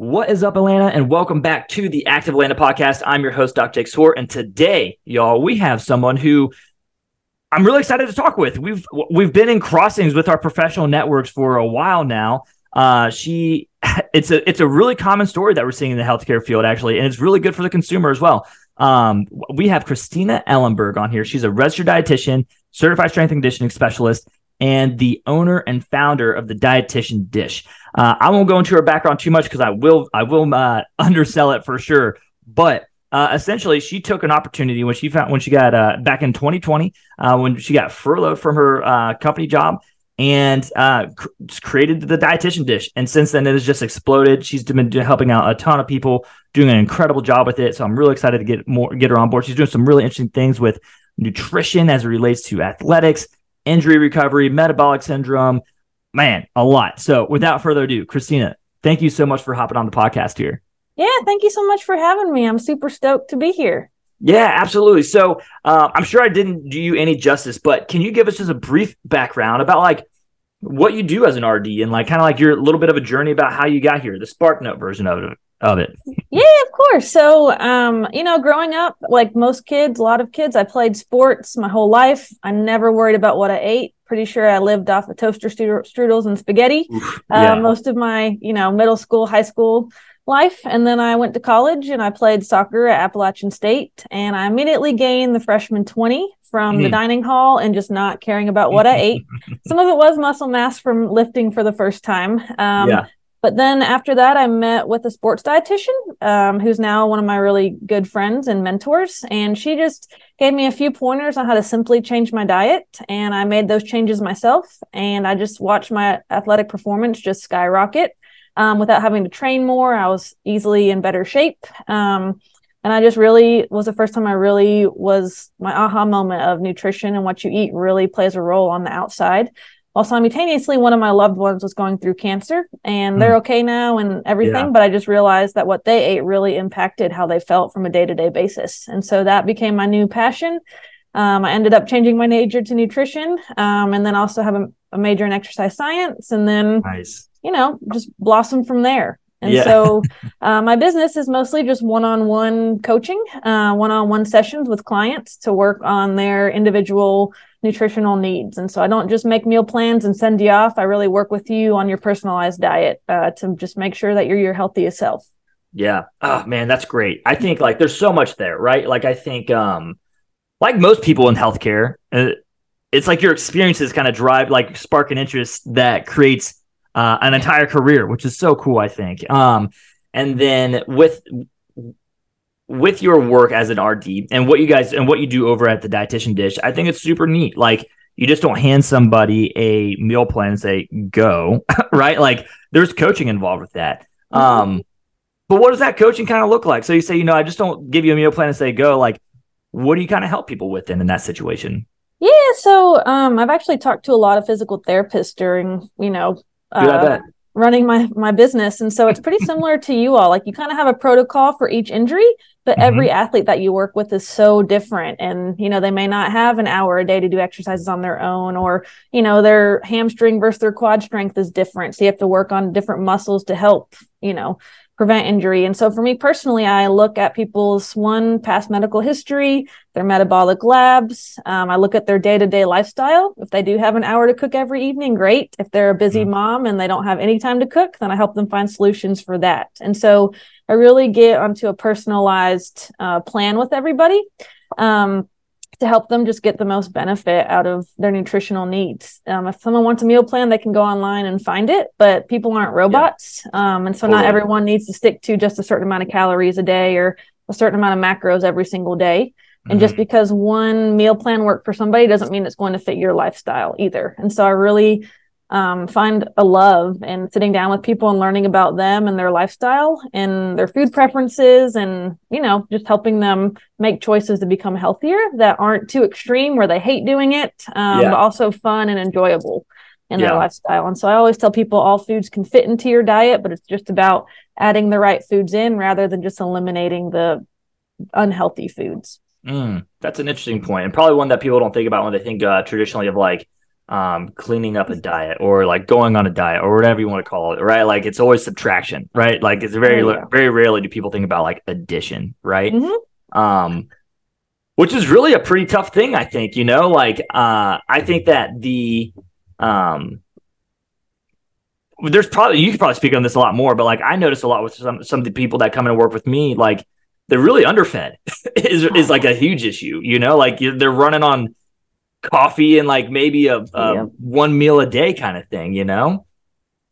What is up, Atlanta, and welcome back to the Active Atlanta podcast. I'm your host, Dr. Jake Swart, and today, y'all, we have someone who I'm really excited to talk with. We've we've been in crossings with our professional networks for a while now. Uh, she, it's a it's a really common story that we're seeing in the healthcare field, actually, and it's really good for the consumer as well. Um, we have Christina Ellenberg on here. She's a registered dietitian, certified strength and conditioning specialist, and the owner and founder of the Dietitian Dish. Uh, I won't go into her background too much because I will I will uh, undersell it for sure. But uh, essentially, she took an opportunity when she found when she got uh, back in 2020 uh, when she got furloughed from her uh, company job and cr- created the Dietitian Dish. And since then, it has just exploded. She's been helping out a ton of people, doing an incredible job with it. So I'm really excited to get more get her on board. She's doing some really interesting things with nutrition as it relates to athletics injury recovery, metabolic syndrome, man, a lot. So without further ado, Christina, thank you so much for hopping on the podcast here. Yeah, thank you so much for having me. I'm super stoked to be here. Yeah, absolutely. So uh, I'm sure I didn't do you any justice, but can you give us just a brief background about like what you do as an RD and like kind of like your little bit of a journey about how you got here, the Spark Note version of it? Of it. Yeah, of course. So, um, you know, growing up, like most kids, a lot of kids, I played sports my whole life. I never worried about what I ate. Pretty sure I lived off of toaster strudels and spaghetti Oof, yeah. uh, most of my, you know, middle school, high school life. And then I went to college and I played soccer at Appalachian State. And I immediately gained the freshman 20 from mm. the dining hall and just not caring about what I ate. Some of it was muscle mass from lifting for the first time. Um, yeah. But then after that, I met with a sports dietitian um, who's now one of my really good friends and mentors. And she just gave me a few pointers on how to simply change my diet. And I made those changes myself. And I just watched my athletic performance just skyrocket um, without having to train more. I was easily in better shape. Um, and I just really was the first time I really was my aha moment of nutrition and what you eat really plays a role on the outside while simultaneously one of my loved ones was going through cancer and they're mm. okay now and everything yeah. but i just realized that what they ate really impacted how they felt from a day-to-day basis and so that became my new passion um, i ended up changing my major to nutrition um, and then also have a, a, major in exercise science and then nice. you know just blossom from there and yeah. so uh, my business is mostly just one-on-one coaching uh, one-on-one sessions with clients to work on their individual nutritional needs. And so I don't just make meal plans and send you off. I really work with you on your personalized diet uh, to just make sure that you're your healthiest self. Yeah. Oh man, that's great. I think like there's so much there, right? Like I think um like most people in healthcare, uh, it's like your experiences kind of drive like spark an interest that creates uh, an entire career, which is so cool, I think. Um and then with with your work as an RD and what you guys and what you do over at the dietitian dish, I think it's super neat. Like you just don't hand somebody a meal plan and say go, right? Like there's coaching involved with that. Um, but what does that coaching kind of look like? So you say, you know, I just don't give you a meal plan and say go. Like, what do you kind of help people with then in that situation? Yeah, so um, I've actually talked to a lot of physical therapists during, you know, uh, running my my business. And so it's pretty similar to you all. Like you kind of have a protocol for each injury but mm-hmm. every athlete that you work with is so different. And you know they may not have an hour a day to do exercises on their own or you know their hamstring versus their quad strength is different. So you have to work on different muscles to help you know prevent injury. And so for me personally, I look at people's one past medical history, their metabolic labs. Um, I look at their day to day lifestyle. If they do have an hour to cook every evening, great. If they're a busy mm-hmm. mom and they don't have any time to cook, then I help them find solutions for that. And so I really get onto a personalized uh, plan with everybody. Um, to help them just get the most benefit out of their nutritional needs. Um, if someone wants a meal plan, they can go online and find it, but people aren't robots. Yeah. Um, and so totally. not everyone needs to stick to just a certain amount of calories a day or a certain amount of macros every single day. And mm-hmm. just because one meal plan worked for somebody doesn't mean it's going to fit your lifestyle either. And so I really um, find a love in sitting down with people and learning about them and their lifestyle and their food preferences and you know just helping them make choices to become healthier that aren't too extreme where they hate doing it um, yeah. but also fun and enjoyable in yeah. their lifestyle and so i always tell people all foods can fit into your diet but it's just about adding the right foods in rather than just eliminating the unhealthy foods mm, that's an interesting point and probably one that people don't think about when they think uh, traditionally of like um, cleaning up a diet or like going on a diet or whatever you want to call it, right? Like it's always subtraction, right? Like it's very, yeah. very rarely do people think about like addition, right? Mm-hmm. Um, which is really a pretty tough thing, I think, you know, like, uh, I think that the, um, there's probably, you could probably speak on this a lot more, but like I notice a lot with some, some of the people that come in and work with me, like they're really underfed is, is like a huge issue, you know, like they're running on, coffee and like maybe a, a yeah. one meal a day kind of thing, you know?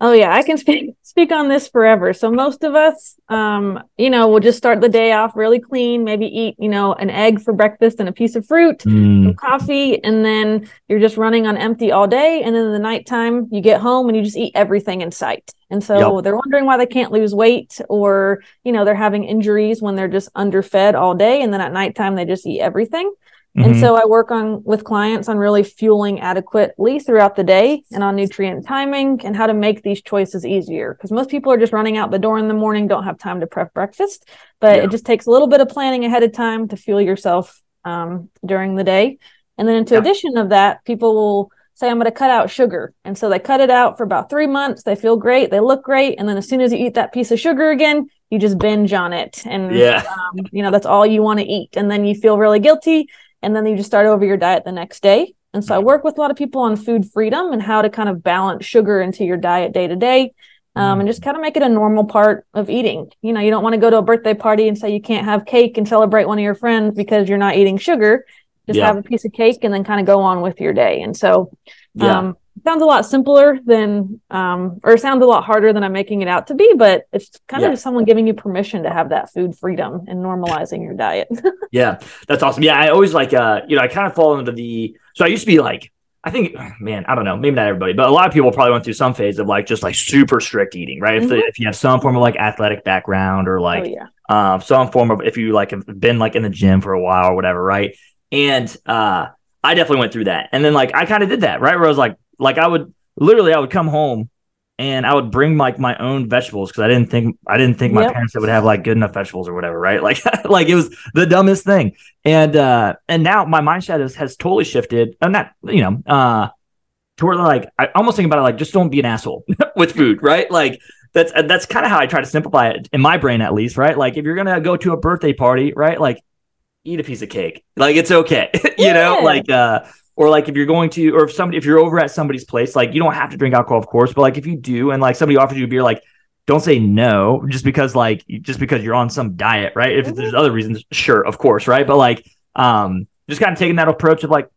Oh yeah, I can speak speak on this forever. So most of us, um, you know, we'll just start the day off really clean. Maybe eat, you know, an egg for breakfast and a piece of fruit, mm. some coffee, and then you're just running on empty all day. And then in the nighttime, you get home and you just eat everything in sight. And so yep. they're wondering why they can't lose weight, or you know, they're having injuries when they're just underfed all day, and then at nighttime they just eat everything. Mm-hmm. And so I work on with clients on really fueling adequately throughout the day and on nutrient timing and how to make these choices easier. Because most people are just running out the door in the morning, don't have time to prep breakfast, but yeah. it just takes a little bit of planning ahead of time to fuel yourself um, during the day. And then, into yeah. addition of that, people will say, I'm going to cut out sugar. And so they cut it out for about three months. They feel great. They look great. And then as soon as you eat that piece of sugar again, you just binge on it. And, yeah. Um, you know, that's all you want to eat. And then you feel really guilty and then you just start over your diet the next day. And so I work with a lot of people on food freedom and how to kind of balance sugar into your diet day to day. Um, and just kind of make it a normal part of eating. You know, you don't want to go to a birthday party and say you can't have cake and celebrate one of your friends because you're not eating sugar. Just yeah. have a piece of cake and then kind of go on with your day. And so, yeah. um, sounds a lot simpler than um, or sounds a lot harder than I'm making it out to be, but it's kind yeah. of someone giving you permission to have that food freedom and normalizing your diet. yeah, that's awesome. Yeah, I always like uh, you know, I kind of fall into the so I used to be like I think, man, I don't know, maybe not everybody, but a lot of people probably went through some phase of like just like super strict eating, right? Mm-hmm. If, the, if you have some form of like athletic background or like oh, yeah. uh, some form of if you like have been like in the gym for a while or whatever, right? And uh, I definitely went through that, and then like I kind of did that, right? Where I was like, like I would literally I would come home and I would bring like my own vegetables because I didn't think I didn't think my yep. parents would have like good enough vegetables or whatever, right? Like like it was the dumbest thing. And uh and now my mindset has has totally shifted. I'm not, you know, uh to where like I almost think about it like just don't be an asshole with food, right? Like that's that's kind of how I try to simplify it in my brain at least, right? Like if you're gonna go to a birthday party, right? Like eat a piece of cake. Like it's okay. you yeah. know, like uh or like if you're going to or if somebody if you're over at somebody's place like you don't have to drink alcohol of course but like if you do and like somebody offers you a beer like don't say no just because like just because you're on some diet right? If mm-hmm. there's other reasons sure of course right? But like um just kind of taking that approach of like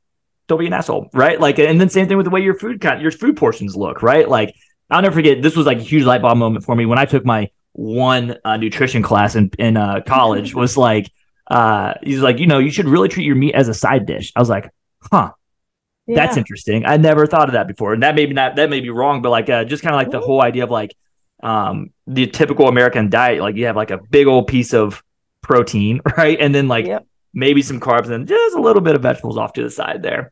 don't be an asshole right? Like and then same thing with the way your food kind your food portions look right? Like i'll never forget this was like a huge light bulb moment for me when i took my one uh, nutrition class in in uh, college was like uh he's like you know you should really treat your meat as a side dish. I was like huh yeah. That's interesting. I never thought of that before, and that may be not that may be wrong, but like uh, just kind of like the whole idea of like um, the typical American diet, like you have like a big old piece of protein, right, and then like yep. maybe some carbs and just a little bit of vegetables off to the side there.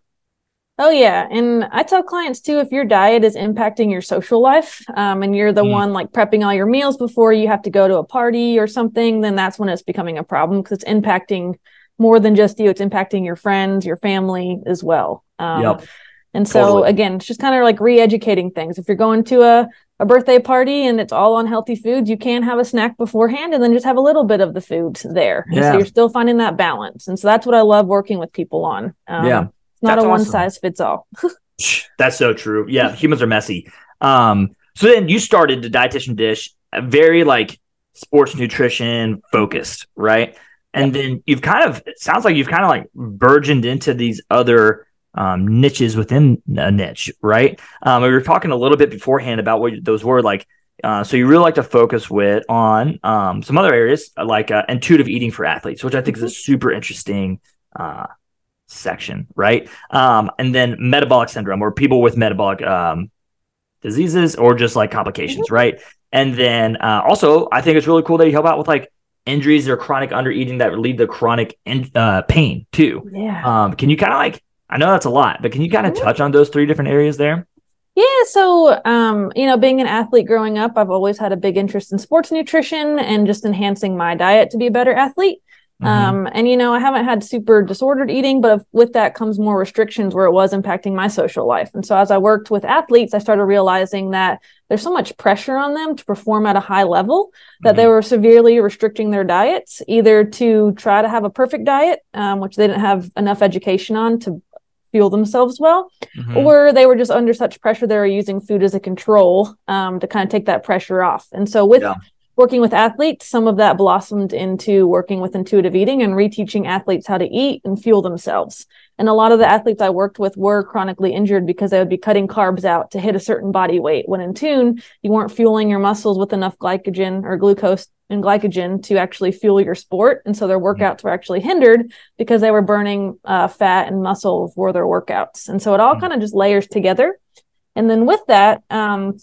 Oh yeah, and I tell clients too if your diet is impacting your social life, um, and you're the mm. one like prepping all your meals before you have to go to a party or something, then that's when it's becoming a problem because it's impacting more than just you; it's impacting your friends, your family as well. Um, yep. And so totally. again, it's just kind of like re-educating things. If you're going to a, a birthday party and it's all on healthy foods, you can have a snack beforehand and then just have a little bit of the food there. Yeah. So you're still finding that balance. And so that's what I love working with people on. Um, yeah. It's not that's a one awesome. size fits all. that's so true. Yeah. Humans are messy. Um, so then you started the dietitian dish very like sports nutrition focused, right? And then you've kind of it sounds like you've kind of like burgeoned into these other um, niches within a niche, right? Um, we were talking a little bit beforehand about what those were like. Uh, so you really like to focus with on um, some other areas like uh, intuitive eating for athletes, which I think is a Mm-hmm. super interesting uh, section, right? Um, and then metabolic syndrome, or people with metabolic um, diseases or just like complications, right? And then uh, also, I think it's really cool that you help out with like injuries or chronic undereating that lead to chronic in, uh, pain too. Yeah. Um, can you kind of like, I know that's a lot, but can you kind of Mhm. touch on those three different areas there? Yeah, so um, you know, being an athlete growing up, I've always had a big interest in sports nutrition and just enhancing my diet to be a better athlete. Mhm. Um, and you know, I haven't had super disordered eating, but with that comes more restrictions where it was impacting my social life. And so as I worked with athletes, I started realizing that there's so much pressure on them to perform at a high level that they were severely restricting their diets, either to try to have a perfect diet, um, which they didn't have enough education on to fuel themselves well, Mhm. or they were just under such pressure they were using food as a control um, to kind of take that pressure off. And so with Yeah. Working with athletes, some of that blossomed into working with intuitive eating and reteaching athletes how to eat and fuel themselves. And a lot of the athletes I worked with were chronically injured because they would be cutting carbs out to hit a certain body weight. When in tune, you weren't fueling your muscles with enough glycogen or glucose and glycogen to actually fuel your sport. And so their workouts were actually hindered because they were burning uh, fat and muscle for their workouts. And so it all Mhm. kind of just layers together. And then with that, um,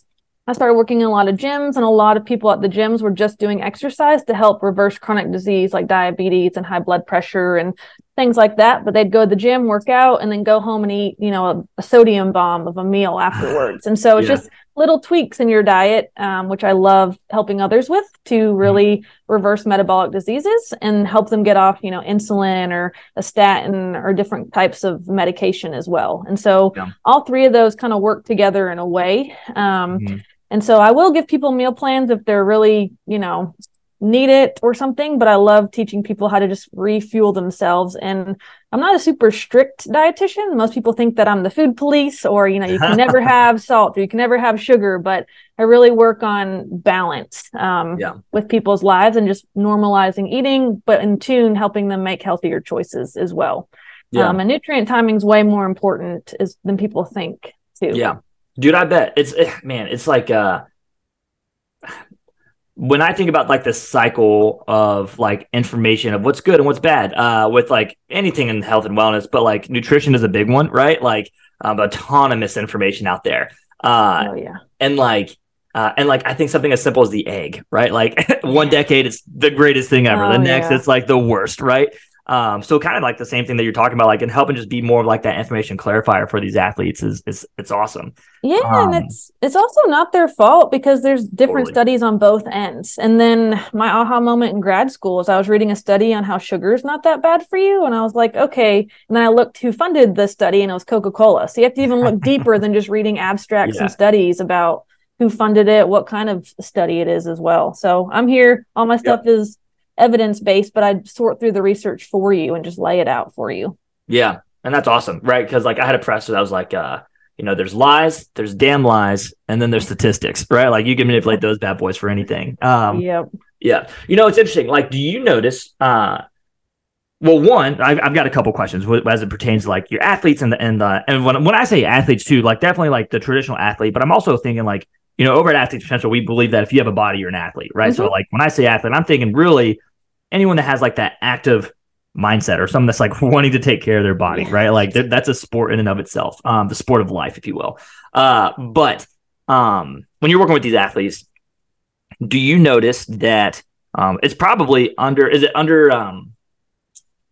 I started working in a lot of gyms, and a lot of people at the gyms were just doing exercise to help reverse chronic disease like diabetes and high blood pressure and things like that. But they'd go to the gym, work out, and then go home and eat, you know, a, a sodium bomb of a meal afterwards. And so it's Yeah. just little tweaks in your diet, um, which I love helping others with to really reverse metabolic diseases and help them get off, you know, insulin or a statin or different types of medication as well. And so Yeah. all three of those kind of work together in a way. Um, Mhm. And so I will give people meal plans if they're really, you know, need it or something, but I love teaching people how to just refuel themselves. And I'm not a super strict dietitian. Most people think that I'm the food police or, you know, you can never have salt or you can never have sugar, but I really work on balance um, Yeah. with people's lives and just normalizing eating, but in tune, helping them make healthier choices as well. Yeah. Um, and nutrient timing is way more important is, than people think too. Yeah. Dude, I bet it's eh, man, it's like uh when I think about like the cycle of like information of what's good and what's bad, uh with like anything in health and wellness, but like nutrition is a big one, right? Like um a ton of misinformation out there. Uh Oh yeah. and like uh, and like I think something as simple as the egg, right? Like one decade it's the greatest thing ever. the Oh, next yeah. it's like the worst, right? Um, so kind of like the same thing that you're talking about, like and helping just be more of like that information clarifier for these athletes is is it's awesome. Yeah, Um, and it's it's also not their fault because there's different Totally. studies on both ends. And then my aha moment in grad school is I was reading a study on how sugar is not that bad for you, and I was like, okay. And then I looked who funded the study, and it was Coca Cola. So you have to even look deeper than just reading abstracts Yeah. and studies about who funded it, what kind of study it is as well. So I'm here. All my stuff is evidence based, but I'd sort through the research for you and just lay it out for you. Yeah, and that's awesome, right? Because like I had a professor that was like, uh, you know, there's lies, there's damn lies, and then there's statistics, right? Like you can manipulate those bad boys for anything. Um, yep. Yeah. You know, it's interesting. Like, do you notice? Uh, well, one, I've, I've got a couple questions as it pertains to like your athletes and the and the and when when I say athletes too, like definitely like the traditional athlete, but I'm also thinking like you know over at Athletes Potential, we believe that if you have a body, you're an athlete, right? So Mhm. like when I say athlete, I'm thinking really anyone that has like that active mindset or someone that's like wanting to take care of their body, Yeah. right? Like that's a sport in and of itself, um, the sport of life, if you will. Uh, but um, when you're working with these athletes, do you notice that um, it's probably under is it under um,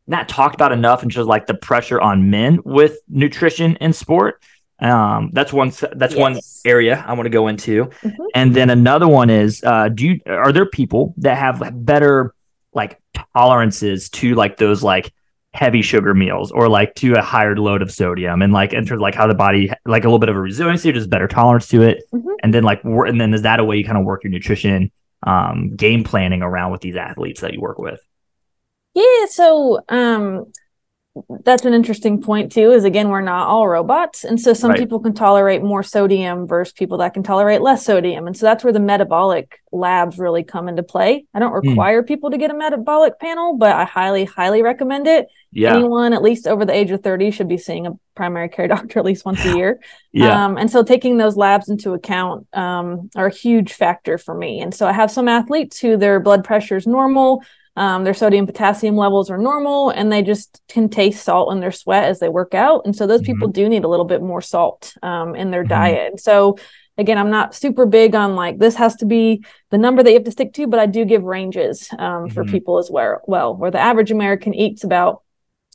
not talked about enough and just like the pressure on men with nutrition in sport um, that's one that's one area i want to go into Mhm. and then another one is uh, do you are there people that have better like tolerances to like those like heavy sugar meals or like to a higher load of sodium and like in terms of like how the body like a little bit of a resiliency or just better tolerance to it Mhm. and then like wor- and then is that a way you kind of work your nutrition um game planning around with these athletes that you work with Yeah, so um that's an interesting point too is again we're not all robots and so some Right. people can tolerate more sodium versus people that can tolerate less sodium and so that's where the metabolic labs really come into play i don't Hmm. require people to get a metabolic panel but i highly highly recommend it Yeah. anyone at least over the age of 30 should be seeing a primary care doctor at least once a year Yeah. um, and so taking those labs into account um, are a huge factor for me. And so I have some athletes who their blood pressure is normal, um, their sodium potassium levels are normal, and they just can taste salt in their sweat as they work out. And so those Mhm. people do need a little bit more salt um, in their Mhm. diet. And so again, I'm not super big on like this has to be the number that you have to stick to, but I do give ranges um, for Mhm. people as well. Well, where the average American eats about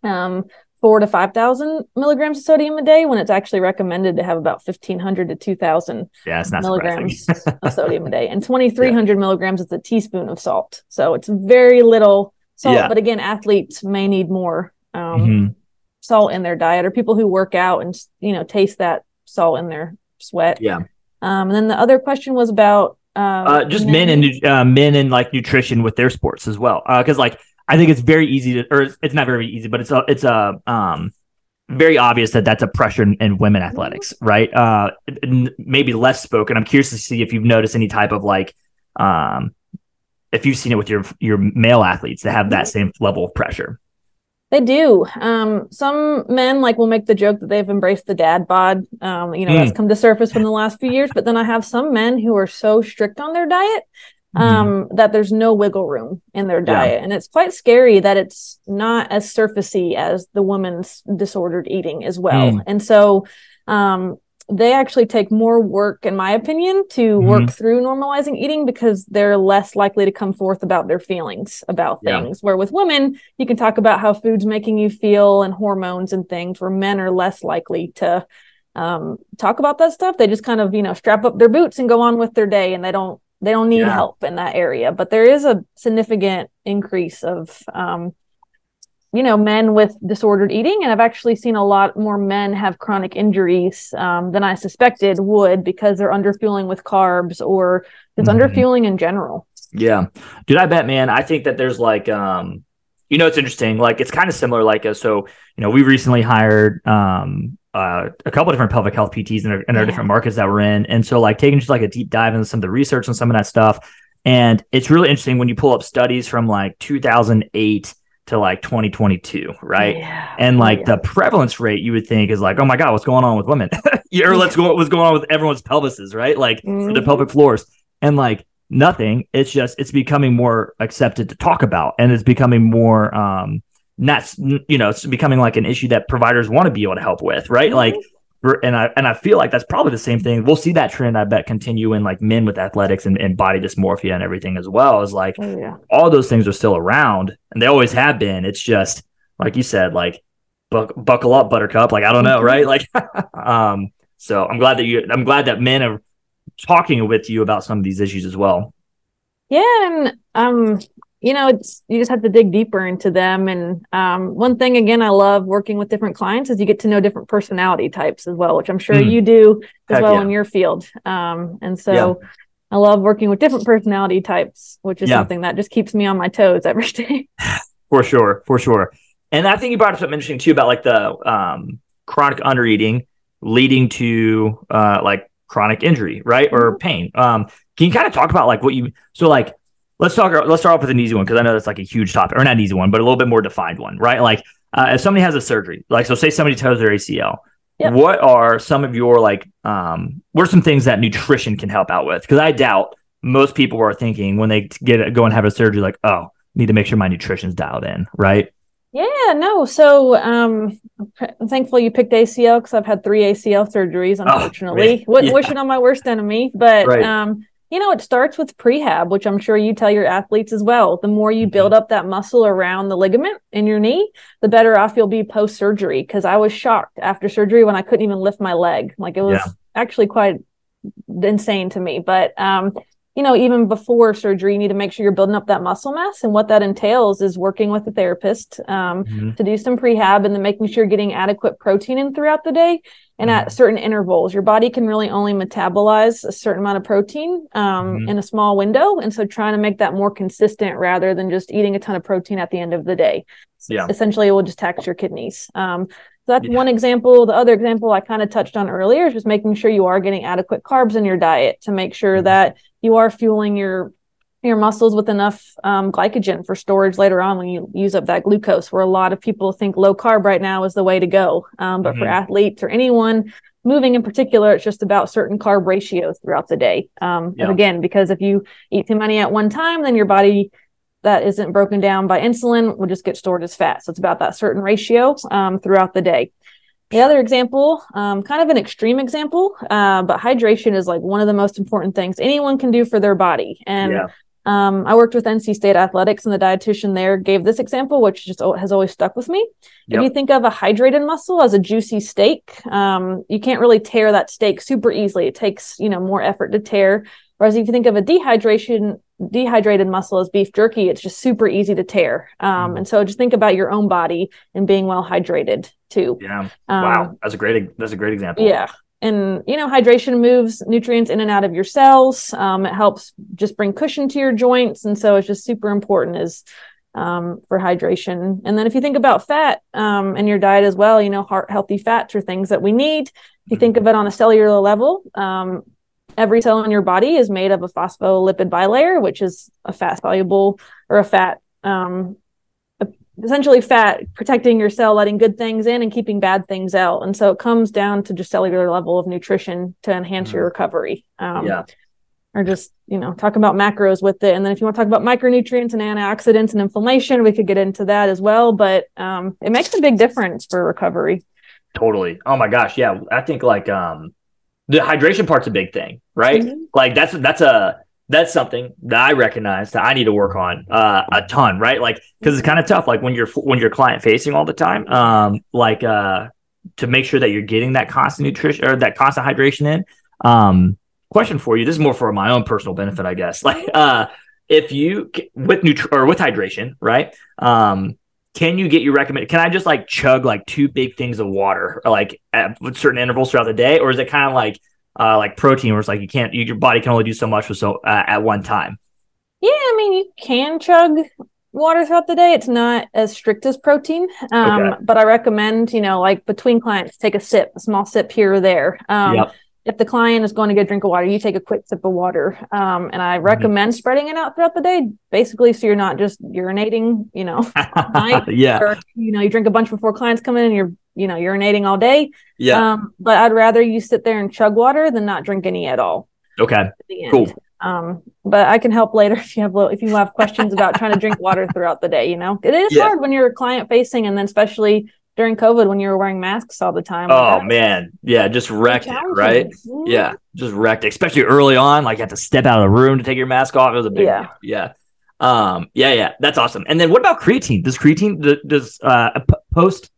um, four to five thousand milligrams of sodium a day, when it's actually recommended to have about fifteen hundred to two thousand yeah. Milligrams of sodium a day, and twenty three hundred milligrams is a teaspoon of salt. So it's very little salt, Yeah. but again, athletes may need more um, Mhm. salt in their diet, or people who work out and you know taste that salt in their sweat. Yeah. Um, and then the other question was about uh, uh, just men and uh, men and like nutrition with their sports as well. Because like I think it's very easy to, or it's- not very easy, but it's a it's a um very obvious that that's a pressure in, in women athletics, right? Uh, n- maybe less spoken. I'm curious to see if you've noticed any type of like um if you've seen it with your your male athletes that have that same level of pressure. They do. Um, some men like will make the joke that they've embraced the dad bod. Um, you know, that's come to surface in the last few years. But then I have some men who are so strict on their diet um, that there's no wiggle room in their Yeah. diet, and it's quite scary that it's not as surfacey as the woman's disordered eating as well. Mm. And so, um, they actually take more work, in my opinion, to work through normalizing eating because they're less likely to come forth about their feelings about Yeah. things. Where with women, you can talk about how food's making you feel and hormones and things, where men are less likely to um, talk about that stuff. They just kind of, you know, strap up their boots and go on with their day and they don't they don't need Yeah. help in that area. But there is a significant increase of um, you know, men with disordered eating. And I've actually seen a lot more men have chronic injuries um, than I suspected would because they're underfueling with carbs or just Mhm. underfueling in general. Yeah. Dude, I bet, man, I think that there's like um you know it's interesting. Like it's kind of similar like uh, so, you know, we recently hired um uh, a couple different pelvic health PTs in our, in our Yeah. different markets that we're in. And so like taking just like a deep dive into some of the research and some of that stuff. And it's really interesting when you pull up studies from like 2008 to like 2022, right? Yeah. And like Yeah. the prevalence rate, you would think is like, oh my god, what's going on with women? or let's go, what's going on with everyone's pelvises, right? Like for the pelvic floors, and like nothing. It's just it's becoming more accepted to talk about, and it's becoming more um not you know it's becoming like an issue that providers want to be able to help with, right? Like. And I and I feel like that's probably the same thing. We'll see that trend, I bet, continue in like men with athletics and, and body dysmorphia and everything as well. Is like Oh, yeah. all those things are still around and they always have been. It's just like you said, like buck, buckle up, Buttercup. Like I don't know, Mhm. right? Like, um. So I'm glad that you. I'm glad that men are talking with you about some of these issues as well. Yeah, and um, you know, it's you just have to dig deeper into them. And um, one thing again, I love working with different clients is you get to know different personality types as well, which I'm sure Mm. you do as Heck well yeah. in your field. Um, and so Yeah. I love working with different personality types, which is Yeah. something that just keeps me on my toes every day. For sure, for sure. And I think you brought up something interesting too about like the um, chronic undereating leading to uh, like chronic injury, right, or pain. Um, can you kind of talk about like what you so like? Let's talk. Let's start off with an easy one because I know that's like a huge topic, or not an easy one, but a little bit more defined one, right? Like uh, if somebody has a surgery, like so, say somebody tears their ACL. Yep. What are some of your like? Um, what are some things that nutrition can help out with? Because I doubt most people are thinking when they get go and have a surgery, like, oh, need to make sure my nutrition's dialed in, right? Yeah, no. So um I'm thankful you picked ACL because I've had three ACL surgeries, unfortunately. man. Wouldn't Yeah. wish it on my worst enemy, but Right. um, you know, it starts with prehab, which I'm sure you tell your athletes as well. The more you build up that muscle around the ligament in your knee, the better off you'll be post surgery. Because I was shocked after surgery when I couldn't even lift my leg. Like it was Yeah. actually quite insane to me. But um, you know, even before surgery, you need to make sure you're building up that muscle mass. And what that entails is working with a therapist um, mm-hmm. to do some prehab and then making sure you're getting adequate protein in throughout the day and at mm-hmm. certain intervals. Your body can really only metabolize a certain amount of protein um, mm-hmm. in a small window. And so trying to make that more consistent rather than just eating a ton of protein at the end of the day. Yeah. Essentially, it will just tax your kidneys. Um, so that's yeah. one example. The other example I kind of touched on earlier is just making sure you are getting adequate carbs in your diet to make sure mm-hmm. that you are fueling your your muscles with enough um, glycogen for storage later on when you use up that glucose. Where a lot of people think low carb right now is the way to go, um, but mm-hmm. for athletes or anyone moving in particular, it's just about certain carb ratios throughout the day. Um, yeah. And again, because if you eat too many at one time, then your body that isn't broken down by insulin will just get stored as fat. So it's about that certain ratio um, throughout the day. The other example, um, kind of an extreme example, uh, but hydration is like one of the most important things anyone can do for their body. And yeah. um, I worked with NC State Athletics, and the dietitian there gave this example, which just has always stuck with me. Yep. If you think of a hydrated muscle as a juicy steak, um, you can't really tear that steak super easily. It takes you know more effort to tear. Whereas if you think of a dehydration dehydrated muscle is beef jerky, it's just super easy to tear. Um, mm. And so just think about your own body and being well hydrated too. Yeah. Um, wow, that's a great that's a great example. Yeah. And you know, hydration moves nutrients in and out of your cells. Um, it helps just bring cushion to your joints, and so it's just super important is, um, for hydration. And then if you think about fat um, in your diet as well, you know, heart healthy fats are things that we need. If you think of it on a cellular level, um, every cell in your body is made of a phospholipid bilayer, which is a fat soluble or a fat, um, essentially fat protecting your cell, letting good things in and keeping bad things out. And so it comes down to just cellular level of nutrition to enhance mm-hmm. your recovery. Um, yeah. Or just, you know, talk about macros with it. And then if you want to talk about micronutrients and antioxidants and inflammation, we could get into that as well. But um, it makes a big difference for recovery. Totally. Oh my gosh. Yeah. I think like, um, the hydration part's a big thing, right? Mm-hmm. Like that's that's a that's something that I recognize that I need to work on uh, a ton, right? Like because it's kind of tough, like when you're when you're client facing all the time, um, like uh, to make sure that you're getting that constant nutrition or that constant hydration in. Um, question for you: This is more for my own personal benefit, I guess. Like uh, if you with nutri- or with hydration, right? Um, can you get your recommend? Can I just like chug like two big things of water, like at certain intervals throughout the day, or is it kind of like uh, like protein, where it's like you can't, you, your body can only do so much with so uh, at one time? Yeah, I mean you can chug water throughout the day. It's not as strict as protein, um, okay. but I recommend you know like between clients take a sip, a small sip here or there. Um, yep if the client is going to get a drink of water, you take a quick sip of water. Um, and I mm-hmm. recommend mm-hmm. spreading it out throughout the day, basically, so you're not just urinating, you know, night, yeah. Or, you know, you drink a bunch before clients come in and you're, you know, urinating all day. Yeah. Um, but I'd rather you sit there and chug water than not drink any at all. Okay. Cool. Um, but I can help later if you have if you have questions about trying to drink water throughout the day. You know, it is yeah. hard when you're client facing, and then especially during COVID when you were wearing masks all the time. Oh man, yeah, just wrecked it, right? Mm-hmm. Yeah, just wrecked it. Especially early on, like you have to step out of the room to take your mask off. It was a big, yeah, yeah, um, yeah, yeah. That's awesome. And then what about creatine? Does creatine does uh, post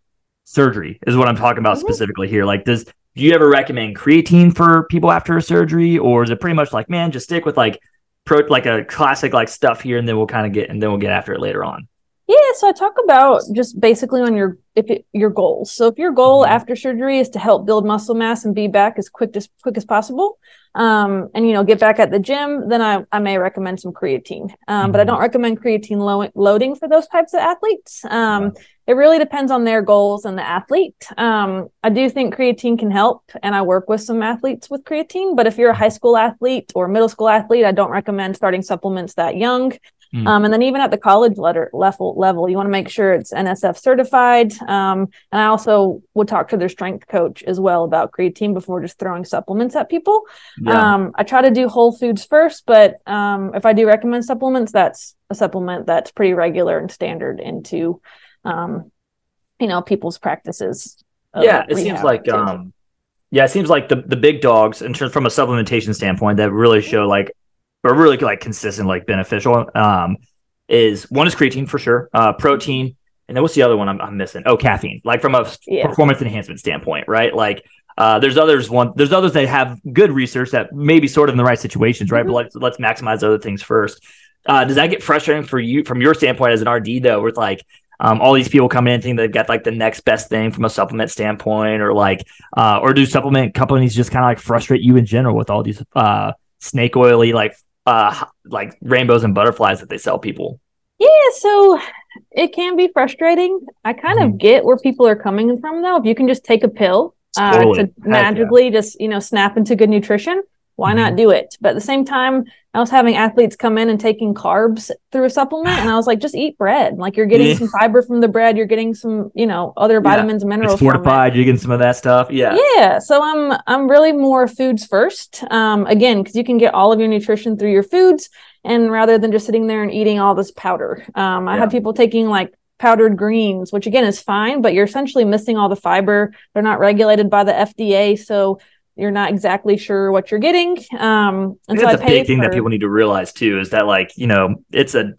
surgery is what I'm talking about mm-hmm. specifically here? Like, does do you ever recommend creatine for people after a surgery, or is it pretty much like, man, just stick with like pro like a classic like stuff here, and then we'll kind of get and then we'll get after it later on. Yeah, so I talk about just basically on your if it, your goals. So if your goal mm-hmm. after surgery is to help build muscle mass and be back as quick as quick as possible, um, and you know get back at the gym, then I, I may recommend some creatine. Um, mm-hmm. But I mm-hmm. don't recommend creatine lo- loading for those types of athletes. Um, it really depends on their goals and the athlete. Um, I do think creatine can help, and I work with some athletes with creatine. But if you're a high school athlete or middle school athlete, I don't recommend starting supplements that young. Mm. Um, and then even at the college letter level level, you want to make sure it's NSF certified. Um, and I also would talk to their strength coach as well about creatine before just throwing supplements at people. Yeah. Um, I try to do whole foods first, but um, if I do recommend supplements, that's a supplement that's pretty regular and standard into, um, you know, people's practices. Yeah, it seems like um, yeah, it seems like the the big dogs in terms from a supplementation standpoint that really show like but really like consistent, like beneficial. Um, is one is creatine for sure, uh, protein, and then what's the other one I'm, I'm missing? Oh, caffeine. Like from a yeah. performance enhancement standpoint, right? Like Uh, there's others one there's others that have good research that maybe sort of in the right situations, right? Mhm. But let's let's maximize other things first. Uh, does that get frustrating for you from your standpoint as an RD though, with like um, all these people coming in thinking they've got like the next best thing from a supplement standpoint, or like, uh, or do supplement companies just kind of like frustrate you in general with all these uh, snake oily like uh like rainbows and butterflies that they sell people? Yeah, so it can be frustrating. I kind Mhm. of get where people are coming from though. If you can just take a pill uh, Totally. to Heck yeah. magically just, you know, snap into good nutrition, why not do it? But at the same time, I was having athletes come in and taking carbs through a supplement and I was like, just eat bread. Like you're getting Yeah. some fiber from the bread, you're getting some, you know, other Yeah. vitamins and minerals It's from it. fortified. You're getting some of that stuff. Yeah. Yeah, so I'm I'm really more foods first. Um, again, because you can get all of your nutrition through your foods, and rather than just sitting there and eating all this powder. Um, I Yeah. had people taking like powdered greens, which again is fine, but you're essentially missing all the fiber. They're not regulated by the FDA, so you're not exactly sure what you're getting. Um, and so I that's a big thing that people need to realize too is that like you know it's a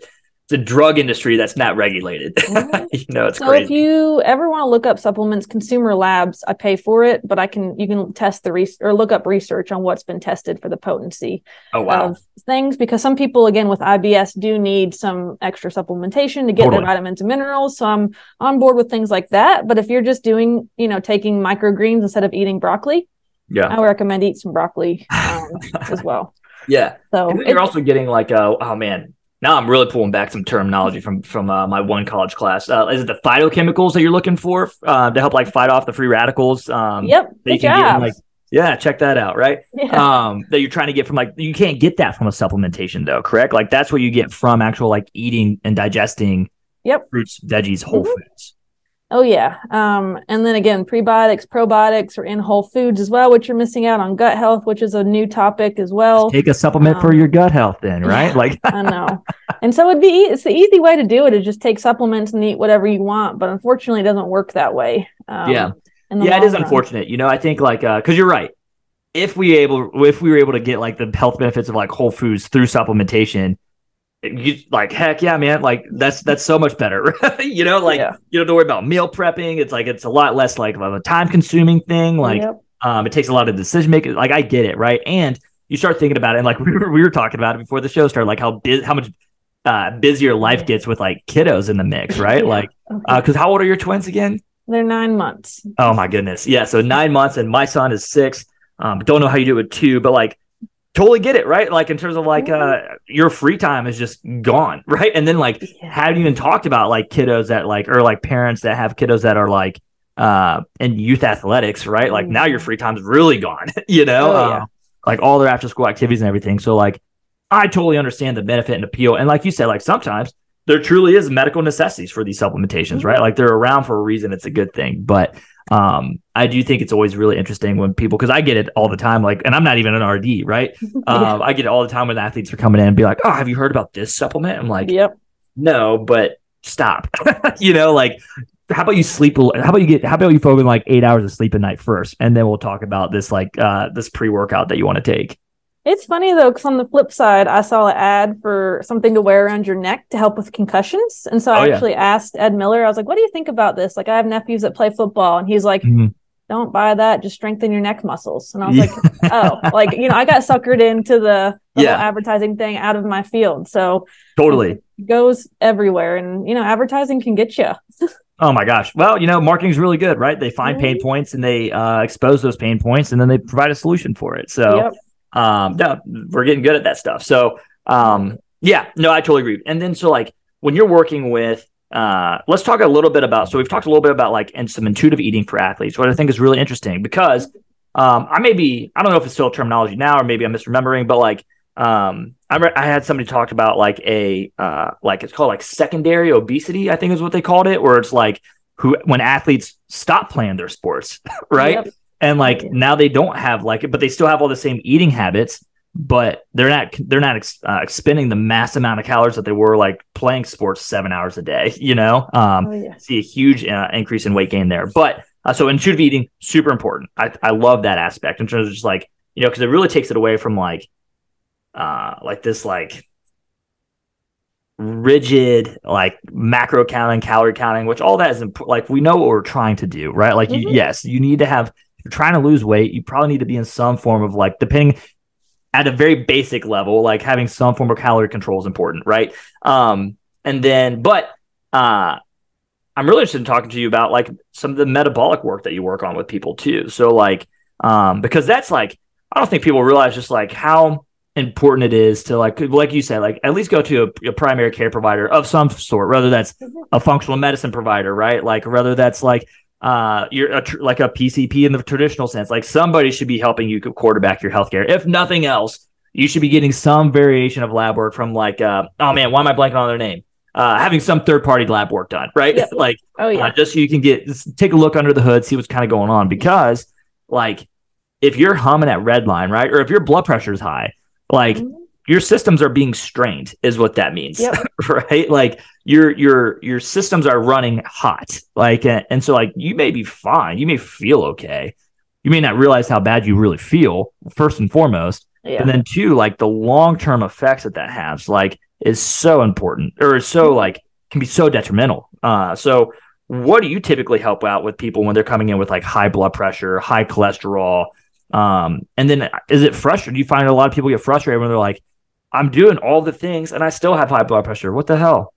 it's a drug industry that's not regulated. Mhm. you know it's so crazy. if you ever want to look up supplements, consumer labs, I pay for it, but I can you can test the research or look up research on what's been tested for the potency. oh wow. of things because some people again with IBS do need some extra supplementation to get Totally. their vitamins and minerals so I'm on board with things like that but if you're just doing you know taking microgreens instead of eating broccoli yeah. I recommend eat some broccoli um, as well Yeah. so And then it- you're also getting like uh oh man. Now I'm really pulling back some terminology from from uh, my one college class. Uh, is it the phytochemicals that you're looking for uh, to help like fight off the free radicals? Um, yep that you good can get in, like yeah, check that out. Right. yeah. um that you're trying to get from like you can't get that from a supplementation though correct like that's what you get from actual like eating and digesting Yep. fruits veggies whole Mhm. foods oh yeah um, and then again prebiotics probiotics are in whole foods as well which you're missing out on gut health which is a new topic as well take a supplement for um, your gut health then right yeah. like I know. And so it'd be it's the easy way to do it is just take supplements and eat whatever you want, but unfortunately it doesn't work that way. Um, Yeah. yeah it is run. unfortunate you know i think like uh because you're right if we able if we were able to get like the health benefits of like whole foods through supplementation you like heck yeah man like that's that's so much better you know like Yeah. you don't have to worry about meal prepping it's like it's a lot less like of a time consuming thing like Yep. Um, it takes a lot of decision making. Like I get it, right? And you start thinking about it, and like we were, we were talking about it before the show started, like how bu- how much uh, busier life gets with like kiddos in the mix, right? Yeah. Like, Okay. because how old are your twins again? They're nine months. Oh my goodness, yeah. So nine months, and my son is six. Um, don't know how you do it with two, but like totally get it, right? Like in terms of like uh, your free time is just gone, right? And then like Yeah. haven't even talked about like kiddos that like or like parents that have kiddos that are like uh in youth athletics right? Like now your free time's really gone you know? Oh, Uh, yeah. like all their after school activities and everything. So like i totally understand the benefit and appeal. And like you said like sometimes there truly is medical necessities for these supplementations right? Like they're around for a reason. It's a good thing. But um i do think it's always really interesting when people because i get it all the time like and i'm not even an rd right um i get it all the time when athletes are coming in and be like oh have you heard about this supplement i'm like yep. no, but stop. you know, like how about you sleep? a- How about you get? How about you focus on like eight hours of sleep a night first, and then we'll talk about this like uh this pre workout that you want to take. It's funny though, because on the flip side, I saw an ad for something to wear around your neck to help with concussions. And so Oh, I yeah. actually asked Ed Miller, I was like, what do you think about this? Like, I have nephews that play football, and he's like, Mhm. don't buy that, just strengthen your neck muscles. And I was Yeah. like, oh, like, you know, I got suckered into the, the Yeah. advertising thing out of my field. So Totally. it goes everywhere. And, you know, advertising can get you. Oh my gosh. Well, you know, marketing's really good, right? They find pain Mhm. points and they uh, expose those pain points, and then they provide a solution for it. So, Yep. Um, no, we're getting good at that stuff. So, um, yeah, no, I totally agree. And then, so like when you're working with, uh, let's talk a little bit about. So we've talked a little bit about like and some intuitive eating for athletes, what I think is really interesting because um, I may be, I don't know if it's still terminology now or maybe I'm misremembering, but like um, I, re- I had somebody talked about like a uh, like it's called like secondary obesity, I think is what they called it, where it's like who when athletes stop playing their sports, right? Yep. And like now they don't have like it but they still have all the same eating habits but they're not they're not ex, uh, expending the mass amount of calories that they were like playing sports seven hours a day you know? Um Oh, yeah. see a huge uh, increase in weight gain there. But uh, so intuitive eating super important. I i love that aspect in terms of just like you know because it really takes it away from like uh like this like rigid like macro counting calorie counting which all that is imp- like we know what we're trying to do right? Like you, Mhm. yes you need to have you're trying to lose weight, you probably need to be in some form of like, depending at a very basic level, like having some form of calorie control is important, right? Um, and then, but uh, I'm really interested in talking to you about like some of the metabolic work that you work on with people too. So like, um, because that's like, I don't think people realize just like how important it is to like, like you said, like at least go to a, a primary care provider of some sort, whether that's a functional medicine provider, right? Like whether that's like uh, you're a tr- like a PCP in the traditional sense. Like somebody should be helping you quarterback your healthcare. If nothing else, you should be getting some variation of lab work from like, uh, oh man, why am I blanking on their name? Uh, having some third party lab work done, right? Yep. like, Oh yeah. uh, just so you can get just take a look under the hood, see what's kind of going on. Because like, if you're humming at red line, right, or if your blood pressure is high, like Mhm. your systems are being strained, is what that means, Yep. right? Like your your your systems are running hot, like, and, so like you may be fine, you may feel okay, you may not realize how bad you really feel, first and foremost, yeah. and then two, like the long term effects that that has, like, is so important or is so like can be so detrimental. Uh, so what do you typically help out with people when they're coming in with like high blood pressure, high cholesterol? Um, and then is it frustrating? Do you find a lot of people get frustrated when they're like, I'm doing all the things and I still have high blood pressure. What the hell?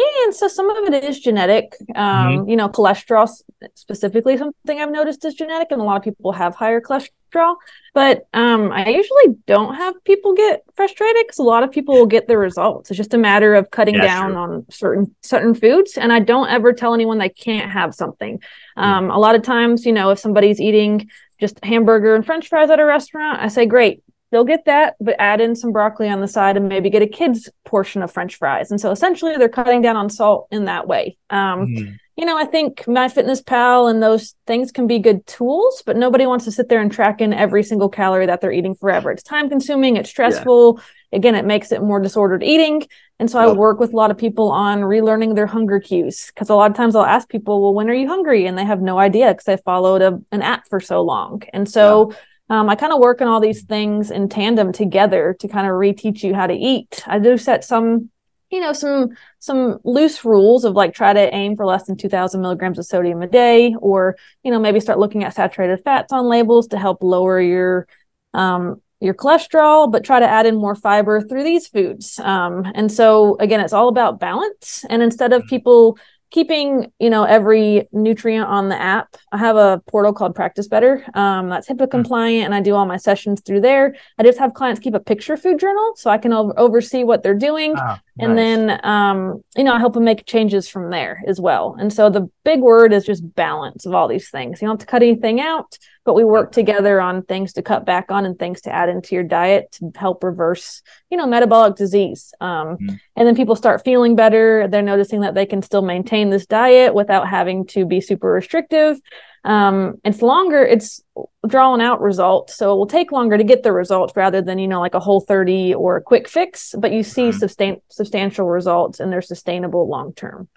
Yeah, and so some of it is genetic. Um, You know, cholesterol specifically, something I've noticed is genetic, and a lot of people have higher cholesterol. But um, I usually don't have people get frustrated because a lot of people will get the results. It's just a matter of cutting Yeah, down true. on certain certain foods, and I don't ever tell anyone they can't have something. Yeah. Um, a lot of times, you know, if somebody's eating just hamburger and French fries at a restaurant, I say, great, they'll get that, but add in some broccoli on the side and maybe get a kid's portion of French fries. And so essentially they're cutting down on salt in that way. Um, you know, I think MyFitnessPal and those things can be good tools, but nobody wants to sit there and track in every single calorie that they're eating forever. It's time consuming, it's stressful. Again, it makes it more disordered eating. And so I work with a lot of people on relearning their hunger cues because a lot of times I'll ask people, well, when are you hungry? And they have no idea because they followed a, an app for so long. And so um, I kind of work on all these things in tandem together to kind of reteach you how to eat. I do set some, you know, some some loose rules of like try to aim for less than 2000 milligrams of sodium a day or you know maybe start looking at saturated fats on labels to help lower your um, your cholesterol but try to add in more fiber through these foods. Um, and so again it's all about balance. And instead of people keeping you know every nutrient on the app. I have a portal called practice better um, that's hipaa compliant and i do all my sessions through there. I just have clients keep a picture food journal so i can oversee what they're doing. Ah, and nice. then um you know i help them make changes from there as well. And so the big word is just balance of all these things. You don't have to cut anything out but we work together on things to cut back on and things to add into your diet to help reverse you know metabolic disease. Um Mhm. and then people start feeling better. They're noticing that they can still maintain this diet without having to be super restrictive um it's longer it's drawn out results so it will take longer to get the results rather than you know like a whole 30 or a quick fix but you see Mhm. sustain substantial results and they're sustainable long term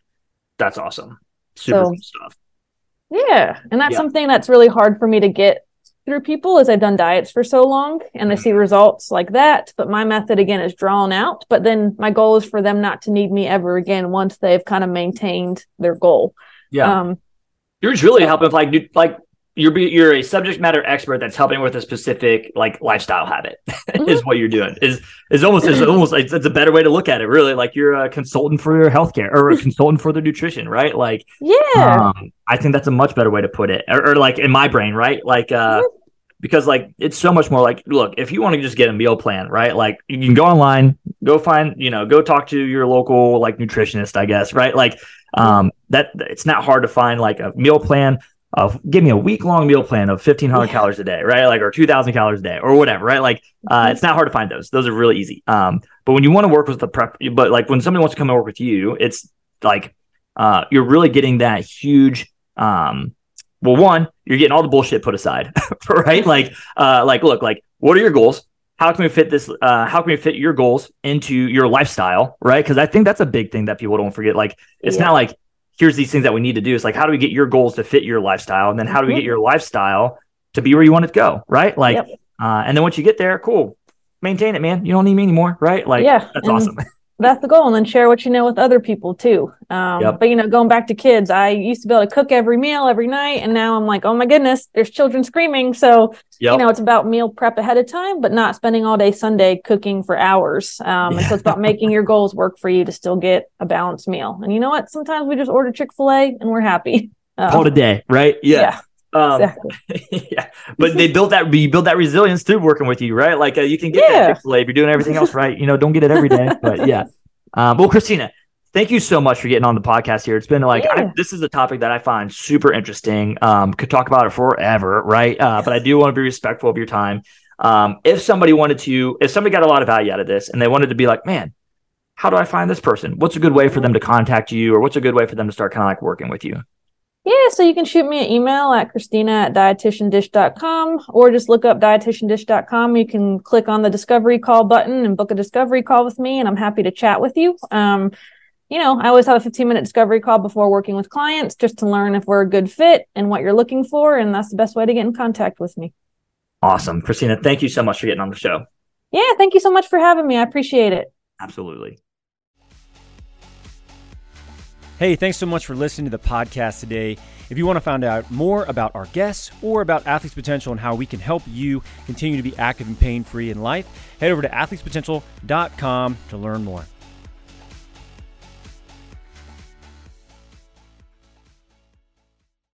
That's awesome. Super So- stuff. yeah and that's Yeah. something that's really hard for me to get through people is i've done diets for so long and I see results like that but my method again is drawn out but then my goal is for them not to need me ever again once they've kind of maintained their goal Yeah. um You're just really helping with like like you're you're a subject matter expert that's helping with a specific like lifestyle habit is what you're doing is is almost is almost like it's a better way to look at it really like you're a consultant for your healthcare or a consultant for the nutrition right? Like yeah. um, I think that's a much better way to put it or, or like in my brain right? Like uh Mhm. because like it's so much more like look if you want to just get a meal plan right? Like you can go online go find you know go talk to your local like nutritionist i guess right? Like um that it's not hard to find like a meal plan of give me a week long meal plan of 1500 Yeah. calories a day right? Like or 2000 calories a day or whatever right? Like uh it's not hard to find those. Those are really easy. Um but when you want to work with the prep but like when somebody wants to come and work with you it's like uh you're really getting that huge um well one you're getting all the bullshit put aside right? Like uh like look like what are your goals how can we fit this uh how can we fit your goals into your lifestyle right? Because i think that's a big thing that people don't forget. Like it's Yeah. not like here's these things that we need to do. It's like how do we get your goals to fit your lifestyle? And then how do we get your lifestyle to be where you want it to go right? Like Yep. uh and then once you get there cool. Maintain it man. You don't need me anymore right? Like yeah that's and awesome that's the goal and then share what you know with other people too um, Yep. but you know going back to kids i used to be able to cook every meal every night and now i'm like oh my goodness there's children screaming so Yep. you know it's about meal prep ahead of time but not spending all day sunday cooking for hours um, and so it's about making your goals work for you to still get a balanced meal and you know what sometimes we just order chick-fil-a and we're happy Um, Call it a day, right? Yeah. Um, exactly. yeah, but they built that. You build that resilience through working with you, right? Like uh, you can get Yeah. that Chick-fil-A if you're doing everything else right. You know, don't get it every day, but yeah. Um, well, Christina, thank you so much for getting on the podcast here. It's been like I, this is a topic that I find super interesting. Um, could talk about it forever, right? Uh, but I do want to be respectful of your time. Um, if somebody wanted to, if somebody got a lot of value out of this, and they wanted to be like, man, how do I find this person? What's a good way for them to contact you, or what's a good way for them to start kind of like working with you? Yeah, so you can shoot me an email at Christina at dietitiandish.com or just look up dietitiandish.com. You can click on the discovery call button and book a discovery call with me, and I'm happy to chat with you. Um, you know, I always have a 15 minute discovery call before working with clients just to learn if we're a good fit and what you're looking for. And that's the best way to get in contact with me. Awesome, Christina. Thank you so much for getting on the show. Yeah, thank you so much for having me. I appreciate it. Absolutely. Hey, thanks so much for listening to the podcast today. If you want to find out more about our guests or about Athletes Potential and how we can help you continue to be active and pain free in life, head over to athletespotential.com to learn more.